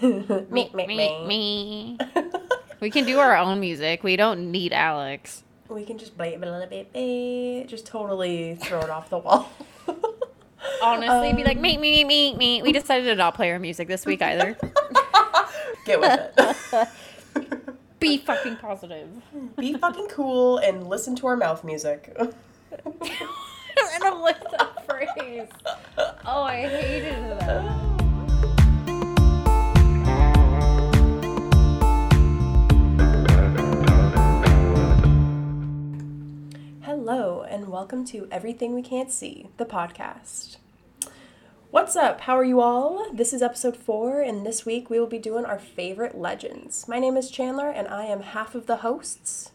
me, me, me, me. we can do our own music. We don't need Alex. We can just it a little bit, just totally throw it off the wall. Honestly, um, be like, me, me, me, me. We decided to not play our music this week either. Get with it. Be fucking positive. Be fucking cool and listen to our mouth music. and a list of phrase. Oh, I hated that. And welcome to Everything We Can't See, the podcast. What's up? How are you all? This is episode four, and this week we will be doing our favorite legends. My name is Chandler, and I am half of the hosts.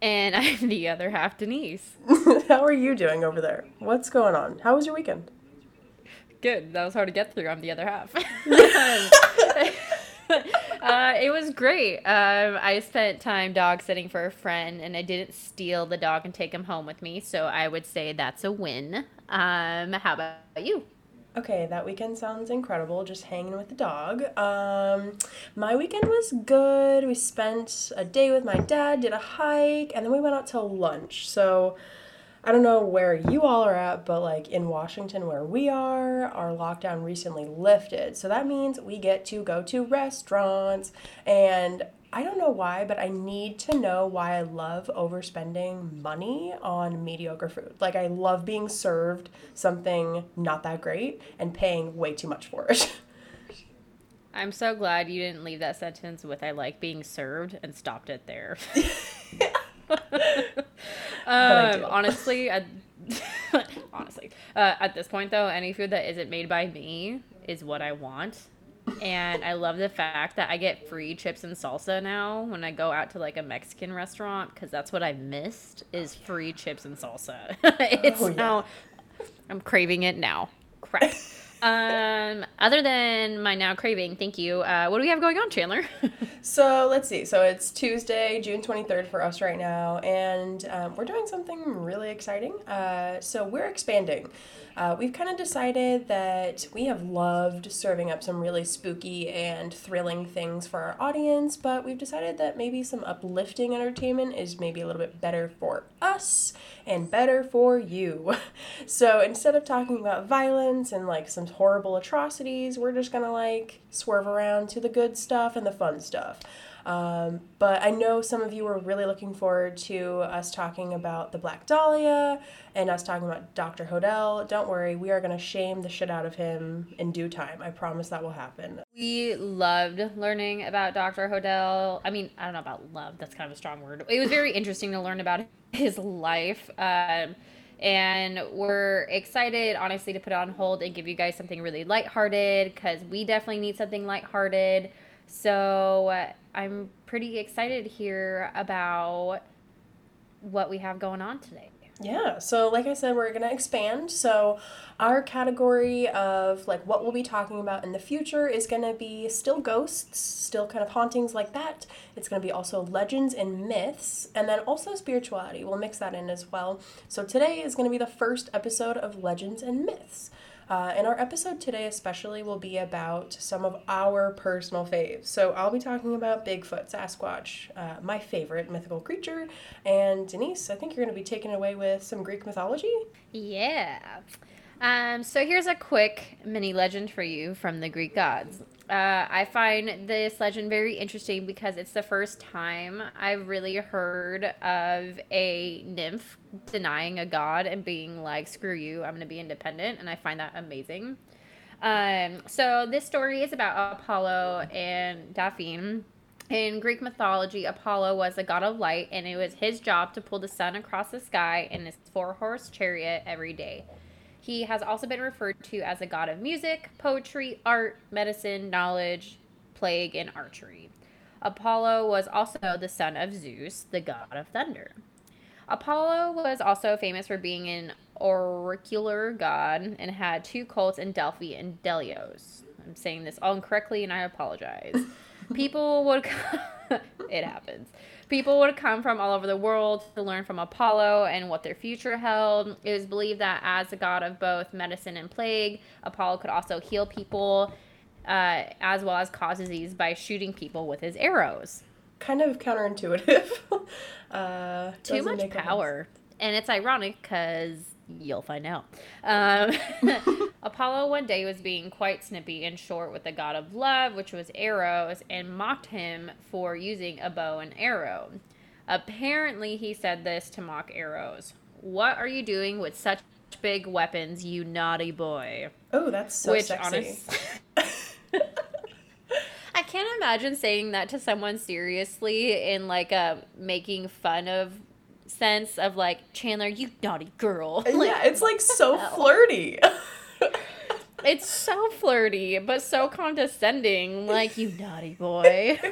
And I'm the other half, Denise. How are you doing over there? What's going on? How was your weekend? Good. That was hard to get through. I'm the other half. uh, it was great. Um, I spent time dog sitting for a friend, and I didn't steal the dog and take him home with me. So I would say that's a win. Um, how about you? Okay, that weekend sounds incredible. Just hanging with the dog. Um, my weekend was good. We spent a day with my dad, did a hike, and then we went out to lunch. So I don't know where you all are at, but like in Washington, where we are, our lockdown recently lifted. So that means we get to go to restaurants. And I don't know why, but I need to know why I love overspending money on mediocre food. Like, I love being served something not that great and paying way too much for it. I'm so glad you didn't leave that sentence with I like being served and stopped it there. um, honestly, at, honestly, uh, at this point though, any food that isn't made by me is what I want. and I love the fact that I get free chips and salsa now when I go out to like a Mexican restaurant because that's what I missed is free chips and salsa. it's oh, yeah. now I'm craving it now. Crap. Um, other than my now craving, thank you. Uh, what do we have going on, Chandler? so let's see. So it's Tuesday, June 23rd for us right now, and um, we're doing something really exciting. Uh, so we're expanding. Uh, we've kind of decided that we have loved serving up some really spooky and thrilling things for our audience, but we've decided that maybe some uplifting entertainment is maybe a little bit better for us and better for you. So instead of talking about violence and like some horrible atrocities, we're just gonna like swerve around to the good stuff and the fun stuff. Um, but I know some of you were really looking forward to us talking about the Black Dahlia and us talking about Dr. Hodel. Don't worry, we are going to shame the shit out of him in due time. I promise that will happen. We loved learning about Dr. Hodel. I mean, I don't know about love, that's kind of a strong word. It was very interesting to learn about his life. Um, and we're excited, honestly, to put it on hold and give you guys something really lighthearted because we definitely need something lighthearted. So uh, I'm pretty excited to hear about what we have going on today. Yeah, so like I said, we're going to expand. So, our category of like what we'll be talking about in the future is going to be still ghosts, still kind of hauntings like that. It's going to be also legends and myths, and then also spirituality. We'll mix that in as well. So, today is going to be the first episode of Legends and Myths. Uh, and our episode today, especially, will be about some of our personal faves. So I'll be talking about Bigfoot, Sasquatch, uh, my favorite mythical creature. And Denise, I think you're going to be taken away with some Greek mythology. Yeah. Um, so here's a quick mini legend for you from the Greek gods. Uh, I find this legend very interesting because it's the first time I've really heard of a nymph denying a god and being like, screw you, I'm going to be independent. And I find that amazing. Um, so this story is about Apollo and Daphne. In Greek mythology, Apollo was a god of light, and it was his job to pull the sun across the sky in his four horse chariot every day. He has also been referred to as a god of music, poetry, art, medicine, knowledge, plague, and archery. Apollo was also the son of Zeus, the god of thunder. Apollo was also famous for being an oracular god and had two cults in Delphi and Delios. I'm saying this all incorrectly and I apologize. People would it happens. People would come from all over the world to learn from Apollo and what their future held. It was believed that as the god of both medicine and plague, Apollo could also heal people. uh, as well as cause disease by shooting people with his arrows. Kind of counterintuitive. uh, Too much power. And it's ironic because you'll find out. Um, Apollo one day was being quite snippy and short with the god of love, which was Eros, and mocked him for using a bow and arrow. Apparently, he said this to mock Eros. What are you doing with such big weapons, you naughty boy? Oh, that's so Which, sexy. honest- I can't imagine saying that to someone seriously in like a making fun of sense of like Chandler, you naughty girl. Uh, like, yeah, it's like so flirty. it's so flirty, but so condescending. Like you naughty boy.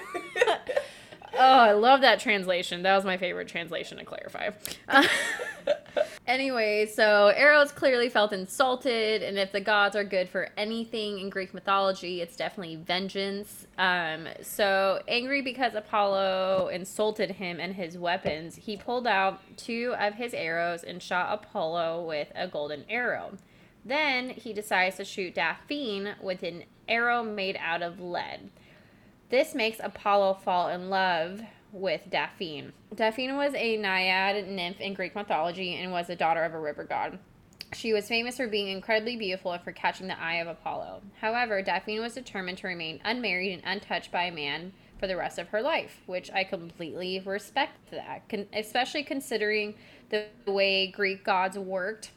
oh, I love that translation. That was my favorite translation to clarify. Anyway, so Eros clearly felt insulted, and if the gods are good for anything in Greek mythology, it's definitely vengeance. Um, so angry because Apollo insulted him and his weapons, he pulled out two of his arrows and shot Apollo with a golden arrow. Then he decides to shoot Daphne with an arrow made out of lead. This makes Apollo fall in love with Daphne. Daphne was a naiad nymph in Greek mythology and was the daughter of a river god. She was famous for being incredibly beautiful and for catching the eye of Apollo. However, Daphne was determined to remain unmarried and untouched by a man for the rest of her life, which I completely respect that, especially considering the way Greek gods worked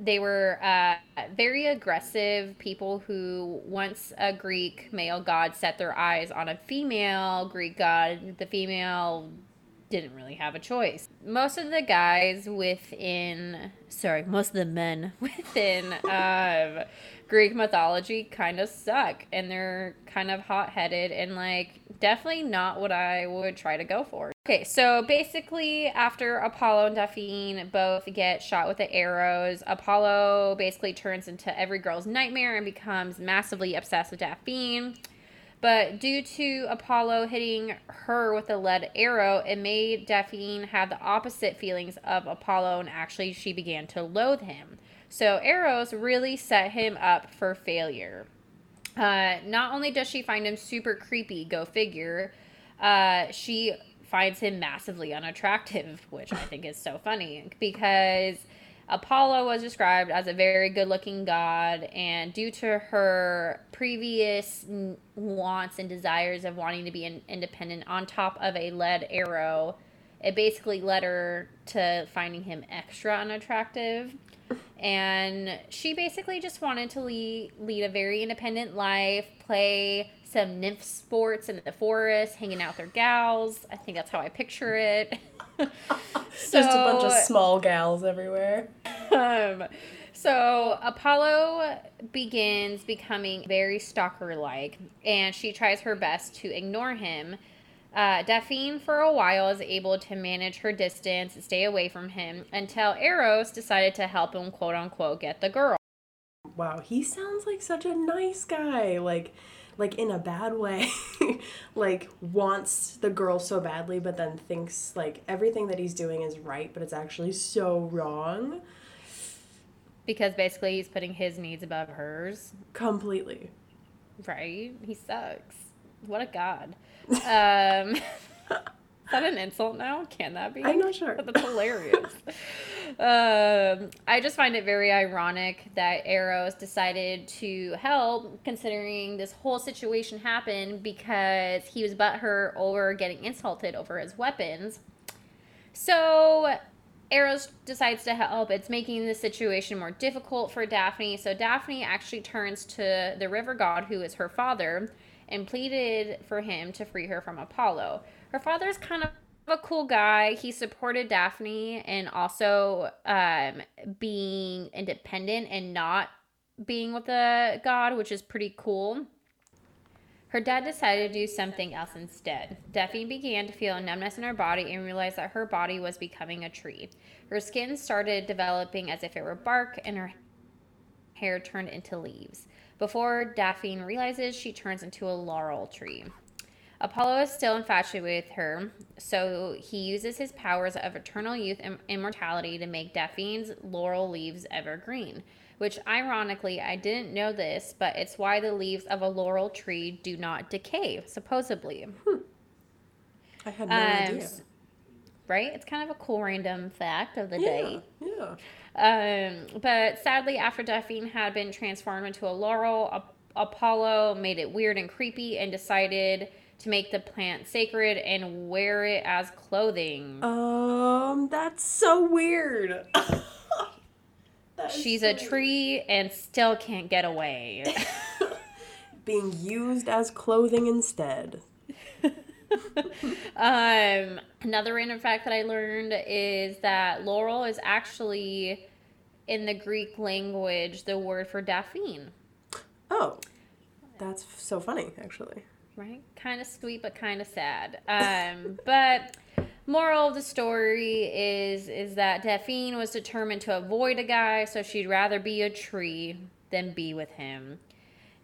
they were uh, very aggressive people who once a greek male god set their eyes on a female greek god the female didn't really have a choice most of the guys within sorry most of the men within um, greek mythology kind of suck and they're kind of hot-headed and like definitely not what i would try to go for Okay, so basically, after Apollo and Daphne both get shot with the arrows, Apollo basically turns into every girl's nightmare and becomes massively obsessed with Daphne. But due to Apollo hitting her with a lead arrow, it made Daphne have the opposite feelings of Apollo, and actually, she began to loathe him. So, Eros really set him up for failure. Uh, not only does she find him super creepy, go figure, uh, she finds him massively unattractive, which I think is so funny because Apollo was described as a very good looking god, and due to her previous wants and desires of wanting to be an independent on top of a lead arrow, it basically led her to finding him extra unattractive. And she basically just wanted to lead, lead a very independent life, play some nymph sports in the forest, hanging out with their gals. I think that's how I picture it. Just a bunch of small gals everywhere. um, so Apollo begins becoming very stalker like, and she tries her best to ignore him. Uh, Daphne, for a while, is able to manage her distance and stay away from him until Eros decided to help him, quote unquote, get the girl. Wow, he sounds like such a nice guy. Like, like in a bad way. like wants the girl so badly, but then thinks like everything that he's doing is right, but it's actually so wrong. Because basically, he's putting his needs above hers. Completely. Right? He sucks. What a god. Um, is that an insult now? Can that be? I'm not sure. That's hilarious. um, I just find it very ironic that Eros decided to help, considering this whole situation happened because he was butthurt over getting insulted over his weapons. So Eros decides to help. It's making the situation more difficult for Daphne. So Daphne actually turns to the river god, who is her father, and pleaded for him to free her from Apollo. Her father's kind of a cool guy. He supported Daphne and also um, being independent and not being with the god, which is pretty cool. Her dad decided to do something else instead. Daphne began to feel a numbness in her body and realized that her body was becoming a tree. Her skin started developing as if it were bark, and her hair turned into leaves. Before Daphne realizes, she turns into a laurel tree. Apollo is still infatuated with her, so he uses his powers of eternal youth and immortality to make Daphne's laurel leaves evergreen. which ironically, I didn't know this, but it's why the leaves of a laurel tree do not decay, supposedly. I had no Um, idea. Right? It's kind of a cool random fact of the Yeah, day. yeah. Um, but sadly, after Daphne had been transformed into a laurel, Ap- Apollo made it weird and creepy and decided to make the plant sacred and wear it as clothing. Um, that's so weird. That She's so a tree and still can't get away. being used as clothing instead. Um, another random fact that I learned is that laurel is actually in the Greek language the word for Daphne. Oh, that's so funny, actually. right? Kind of sweet, but kind of sad. Um, but moral of the story is is that Daphne was determined to avoid a guy, so she'd rather be a tree than be with him.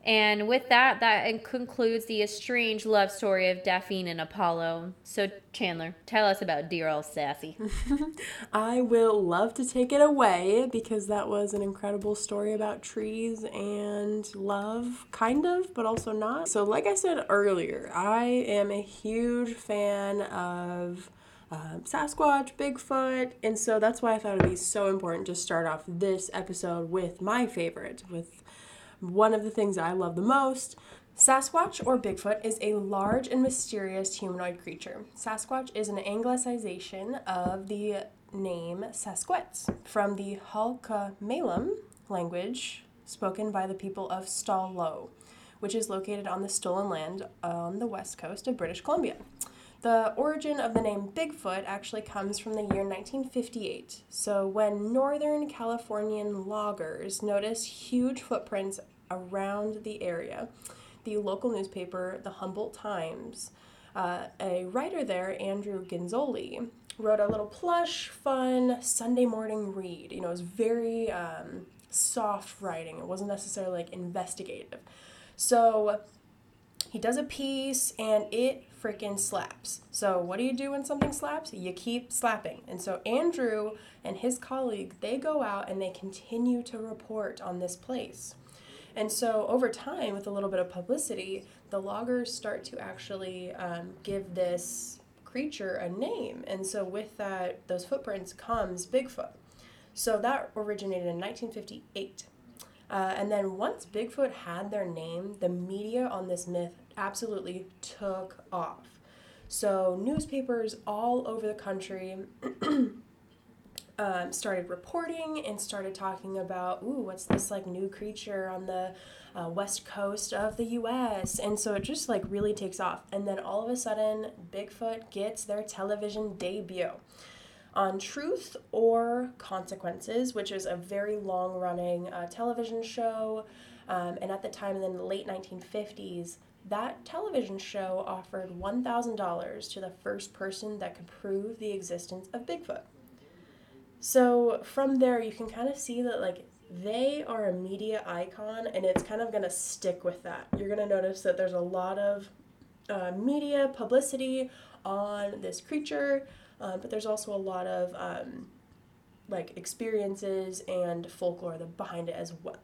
And with that, that concludes the estranged love story of Daphne and Apollo. So Chandler, tell us about dear old Sassy. I will love to take it away because that was an incredible story about trees and love, kind of, but also not. So, like I said earlier, I am a huge fan of um, Sasquatch, Bigfoot, and so that's why I thought it'd be so important to start off this episode with my favorite, with one of the things I love the most. Sasquatch or Bigfoot is a large and mysterious humanoid creature. Sasquatch is an anglicization of the name Sasquatch from the Halka language spoken by the people of Stallow, which is located on the stolen land on the west coast of British Columbia. The origin of the name Bigfoot actually comes from the year 1958. So, when Northern Californian loggers noticed huge footprints around the area, the local newspaper, the Humboldt Times, uh, a writer there, Andrew Genzoli, wrote a little plush, fun Sunday morning read. You know, it was very um, soft writing, it wasn't necessarily like investigative. So, he does a piece and it freaking slaps. So what do you do when something slaps? You keep slapping. And so Andrew and his colleague, they go out and they continue to report on this place. And so over time, with a little bit of publicity, the loggers start to actually um, give this creature a name. And so with that, those footprints comes Bigfoot. So that originated in 1958. Uh, and then once Bigfoot had their name, the media on this myth absolutely took off. So newspapers all over the country um, started reporting and started talking about, ooh, what's this like new creature on the uh, west coast of the U.S. And so it just like really takes off. And then all of a sudden, Bigfoot gets their television debut on Truth or Consequences, which is a very long running uh, television show. Um, and at the time, in the late 1950s, that television show offered $1,000 to the first person that could prove the existence of Bigfoot. So from there, you can kind of see that, like, they are a media icon, and it's kind of going to stick with that. You're going to notice that there's a lot of uh, media publicity on this creature, uh, but there's also a lot of um, like experiences and folklore behind it as well.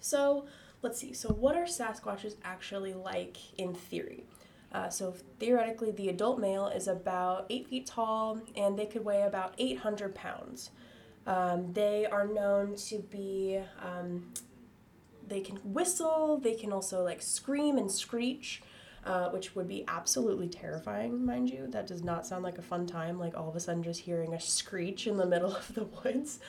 So let's see. So what are Sasquatches actually like in theory? Uh, so theoretically, the adult male is about eight feet tall, and they could weigh about 800 pounds. Um, they are known to be. Um, they can whistle. They can also like scream and screech uh, which would be absolutely terrifying, mind you. That does not sound like a fun time, like all of a sudden just hearing a screech in the middle of the woods.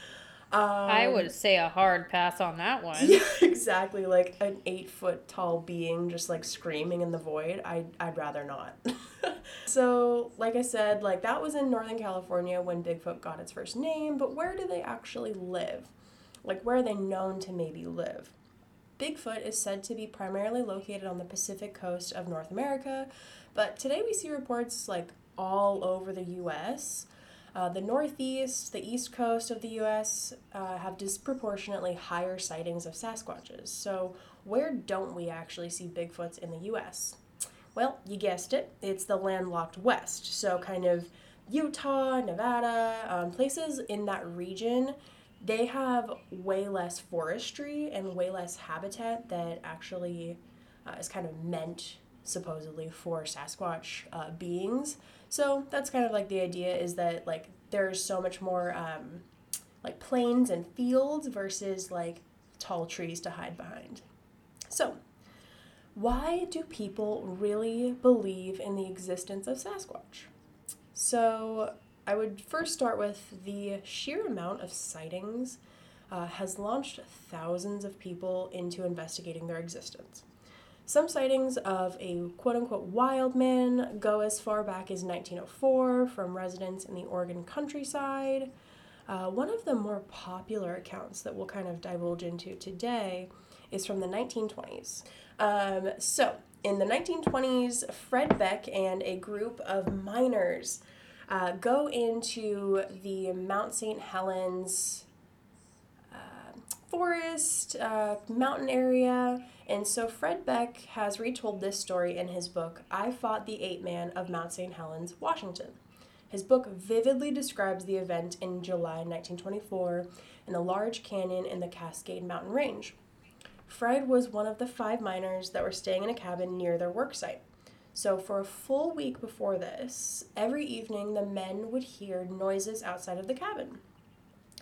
Um, I would say a hard pass on that one. Yeah, exactly. Like an eight foot tall being just like screaming in the void. I, I'd rather not. so, like I said, like that was in Northern California when Bigfoot got its first name, but where do they actually live? Like, where are they known to maybe live? Bigfoot is said to be primarily located on the Pacific coast of North America, but today we see reports like all over the US. Uh, the Northeast, the East Coast of the US uh, have disproportionately higher sightings of Sasquatches. So, where don't we actually see Bigfoots in the US? Well, you guessed it, it's the landlocked West. So, kind of Utah, Nevada, um, places in that region they have way less forestry and way less habitat that actually uh, is kind of meant supposedly for Sasquatch uh, beings. So that's kind of like the idea is that like there's so much more um, like plains and fields versus like tall trees to hide behind. So, why do people really believe in the existence of Sasquatch? So, I would first start with the sheer amount of sightings uh, has launched thousands of people into investigating their existence. Some sightings of a quote unquote wild man go as far back as 1904 from residents in the Oregon countryside. Uh, one of the more popular accounts that we'll kind of divulge into today is from the 1920s. Um, so, in the 1920s, Fred Beck and a group of miners uh, go into the Mount St. Helens forest, uh, mountain area. And so Fred Beck has retold this story in his book, I Fought the Ape Man of Mount St. Helens, Washington. His book vividly describes the event in July 1924 in the large canyon in the Cascade Mountain Range. Fred was one of the five miners that were staying in a cabin near their work site. So, for a full week before this, every evening the men would hear noises outside of the cabin.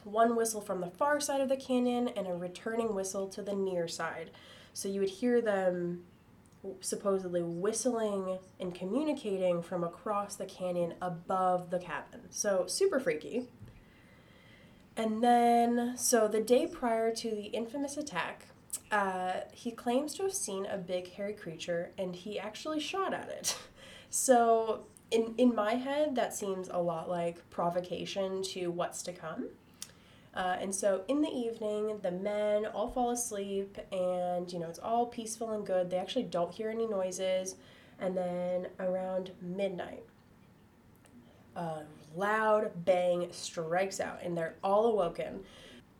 One whistle from the far side of the canyon and a returning whistle to the near side. So, you would hear them supposedly whistling and communicating from across the canyon above the cabin. So, super freaky. And then, so the day prior to the infamous attack, uh, he claims to have seen a big hairy creature and he actually shot at it. So, in, in my head, that seems a lot like provocation to what's to come. Uh, and so in the evening, the men all fall asleep and, you know, it's all peaceful and good. They actually don't hear any noises. And then around midnight, a loud bang strikes out and they're all awoken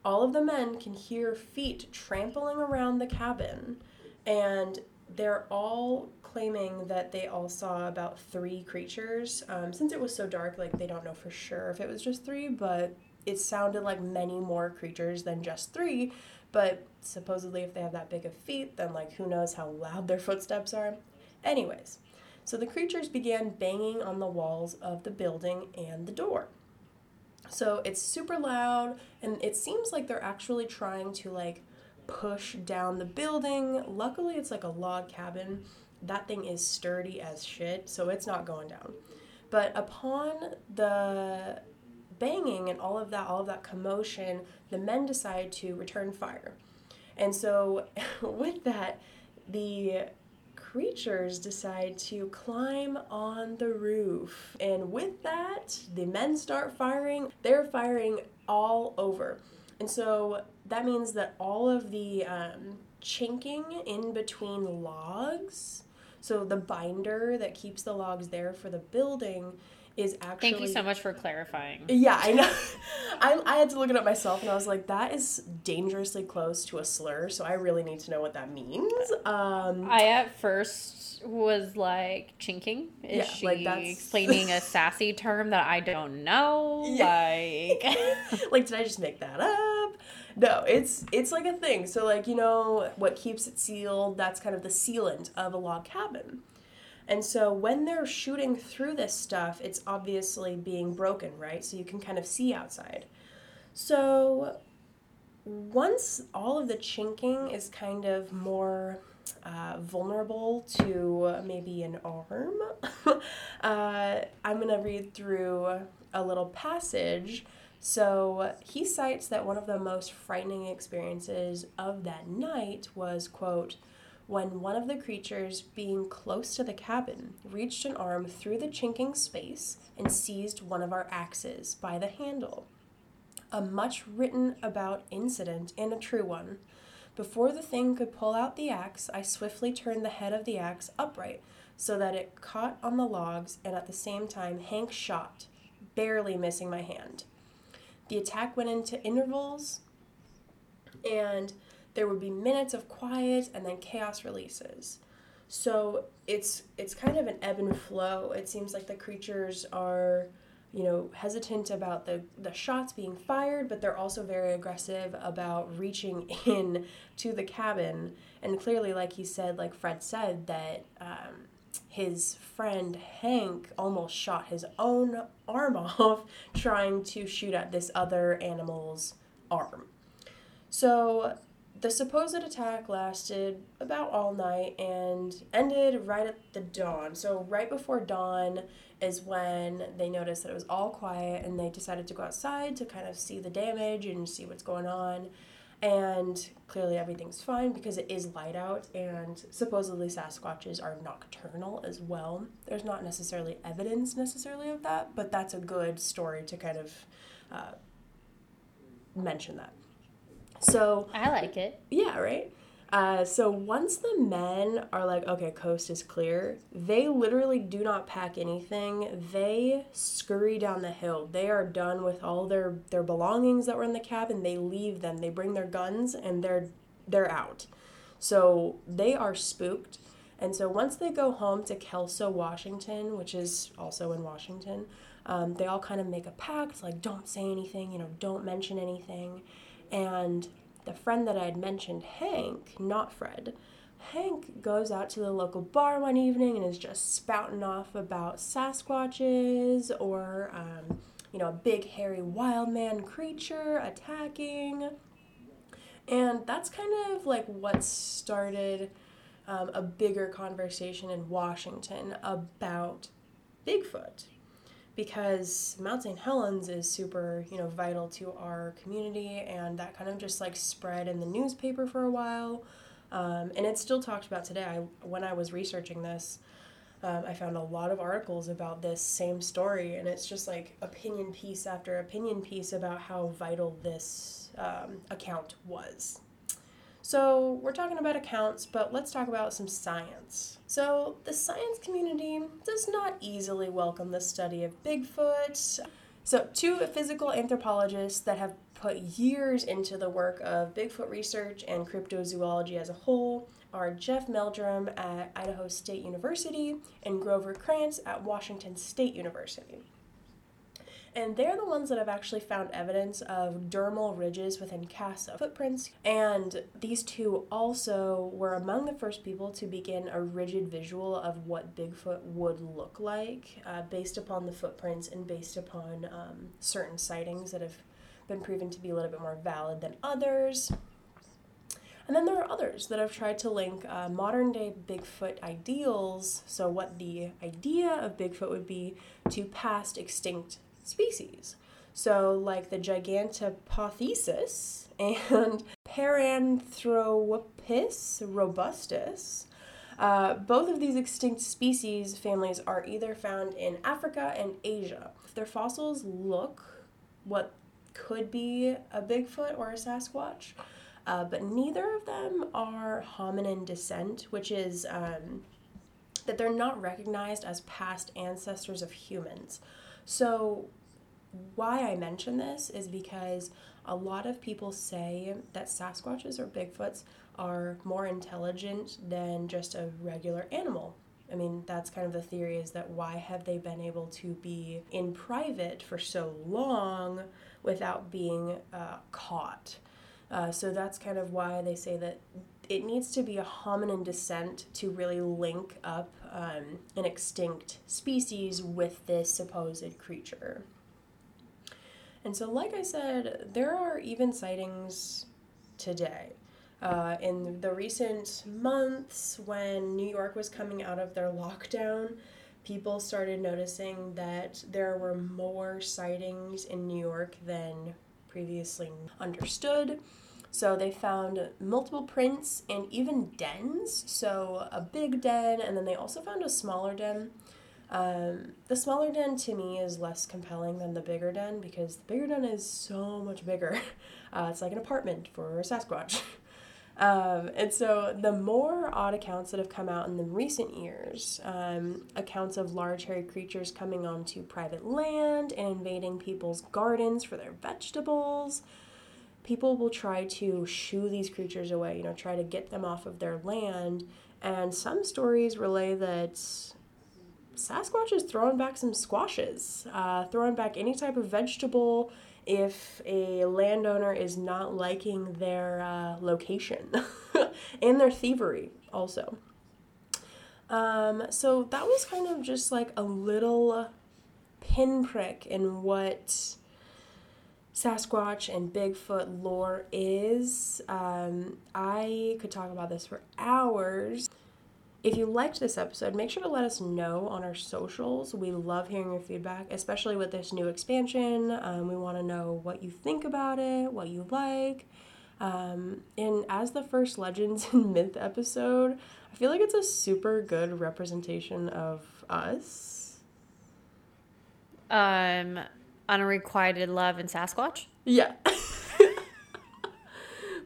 all of the men can hear feet trampling around the cabin, and they're all claiming that they all saw about three creatures. Um, since it was so dark, like they don't know for sure if it was just three, but it sounded like many more creatures than just three. But supposedly, if they have that big of feet, then like who knows how loud their footsteps are. Anyways, so the creatures began banging on the walls of the building and the door. So it's super loud, and it seems like they're actually trying to like push down the building. Luckily, it's like a log cabin. That thing is sturdy as shit, so it's not going down. But upon the banging and all of that, all of that commotion, the men decide to return fire. And so, with that, the creatures decide to climb on the roof. And with that, the men start firing. They're firing all over. And so that means that all of the um, chinking in between logs, so the binder that keeps the logs there for the building, is actually. Thank you so much for clarifying. Yeah, I know. I, I had to look it up myself and I was like, that is dangerously close to a slur, so I really need to know what that means. Um, I at first was like, chinking? Is Yeah, she like that's- explaining a sassy term that I don't know? Like. like, did I just make that up? No, it's it's like a thing. So like you know what keeps it sealed? That's kind of the sealant of a log cabin. And so when they're shooting through this stuff, it's obviously being broken, right? So you can kind of see outside. So once all of the chinking is kind of more uh, vulnerable to maybe an arm, uh, I'm going to read through a little passage. So he cites that one of the most frightening experiences of that night was, quote, when one of the creatures, being close to the cabin, reached an arm through the chinking space and seized one of our axes by the handle. A much written about incident and a true one. Before the thing could pull out the axe, I swiftly turned the head of the axe upright so that it caught on the logs, and at the same time, Hank shot, barely missing my hand. The attack went into intervals, and there would be minutes of quiet and then chaos releases. So it's it's kind of an ebb and flow. It seems like the creatures are you know, hesitant about the, the shots being fired, but they're also very aggressive about reaching in to the cabin. And clearly, like he said, like Fred said, that um, his friend Hank almost shot his own arm off trying to shoot at this other animal's arm. So the supposed attack lasted about all night and ended right at the dawn. So, right before dawn is when they noticed that it was all quiet and they decided to go outside to kind of see the damage and see what's going on. And clearly, everything's fine because it is light out, and supposedly Sasquatches are nocturnal as well. There's not necessarily evidence necessarily of that, but that's a good story to kind of uh, mention that. So I like it. Yeah, right? Uh, so once the men are like, okay, coast is clear, they literally do not pack anything. They scurry down the hill. They are done with all their their belongings that were in the cabin. They leave them. They bring their guns and they're they're out. So they are spooked. And so once they go home to Kelso, Washington, which is also in Washington, um, they all kind of make a pact, like don't say anything, you know, don't mention anything. And the friend that I had mentioned, Hank, not Fred, Hank goes out to the local bar one evening and is just spouting off about Sasquatches or, um, you know, a big hairy wild man creature attacking. And that's kind of like what started um, a bigger conversation in Washington about Bigfoot because Mount St. Helens is super, you know, vital to our community, and that kind of just like spread in the newspaper for a while, um, and it's still talked about today. I when I was researching this, um, I found a lot of articles about this same story, and it's just like opinion piece after opinion piece about how vital this um, account was. So, we're talking about accounts, but let's talk about some science. So, the science community does not easily welcome the study of Bigfoot. So, two physical anthropologists that have put years into the work of Bigfoot research and cryptozoology as a whole are Jeff Meldrum at Idaho State University and Grover Krantz at Washington State University and they're the ones that have actually found evidence of dermal ridges within of footprints. And these two also were among the first people to begin a rigid visual of what Bigfoot would look like uh, based upon the footprints and based upon um, certain sightings that have been proven to be a little bit more valid than others. And then there are others that have tried to link uh, modern day Bigfoot ideals, so what the idea of Bigfoot would be, to past extinct species. So, like the Gigantopithecus and Paranthropus robustus, uh, both of these extinct species families are either found in Africa and Asia. Their fossils look what could be a Bigfoot or a Sasquatch, uh, but neither of them are hominin descent, which is um, that they're not recognized as past ancestors of humans. So, why I mention this is because a lot of people say that Sasquatches or Bigfoots are more intelligent than just a regular animal. I mean, that's kind of the theory is that why have they been able to be in private for so long without being uh, caught? Uh, so that's kind of why they say that it needs to be a hominin descent to really link up um, an extinct species with this supposed creature. And so, like I said, there are even sightings today. Uh, in the recent months, when New York was coming out of their lockdown, people started noticing that there were more sightings in New York than previously understood. So they found multiple prints and even dens. So a big den, and then they also found a smaller den. Um, the smaller den to me is less compelling than the bigger den because the bigger den is so much bigger. Uh, it's like an apartment for a Sasquatch. Um, and so the more odd accounts that have come out in the recent years, um, accounts of large hairy creatures coming onto private land and invading people's gardens for their vegetables, people will try to shoo these creatures away, you know, try to get them off of their land. And some stories relay that Sasquatch is throwing back some squashes, uh, throwing back any type of vegetable if a landowner is not liking their uh, location and their thievery also. Um, so that was kind of just like a little pinprick in what Sasquatch and Bigfoot lore is. Um, I could talk about this for hours. If you liked this episode, make sure to let us know on our socials. We love hearing your feedback, especially with this new expansion. Um, we want to know what you think about it, what you like. Um, and as the first Legends and Myth episode, I feel like it's a super good representation of us. Um, unrequited love and Sasquatch. Yeah.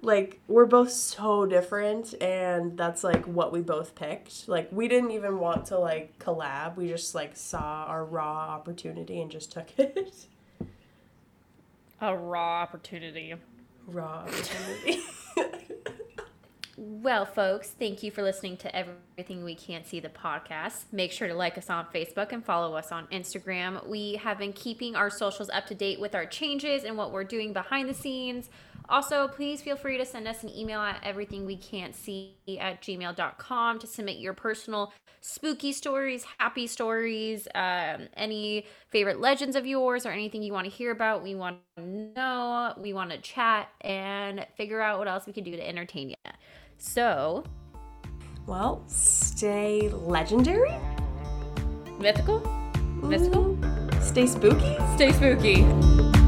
like we're both so different and that's like what we both picked like we didn't even want to like collab we just like saw our raw opportunity and just took it a raw opportunity raw opportunity Well, folks, thank you for listening to Everything We Can't See the podcast. Make sure to like us on Facebook and follow us on Instagram. We have been keeping our socials up to date with our changes and what we're doing behind the scenes. Also, please feel free to send us an email at everythingwecan'tsee at gmail.com to submit your personal spooky stories, happy stories, um, any favorite legends of yours, or anything you want to hear about. We want to know, we want to chat, and figure out what else we can do to entertain you. So, well, stay legendary, mythical, mystical, stay spooky, stay spooky.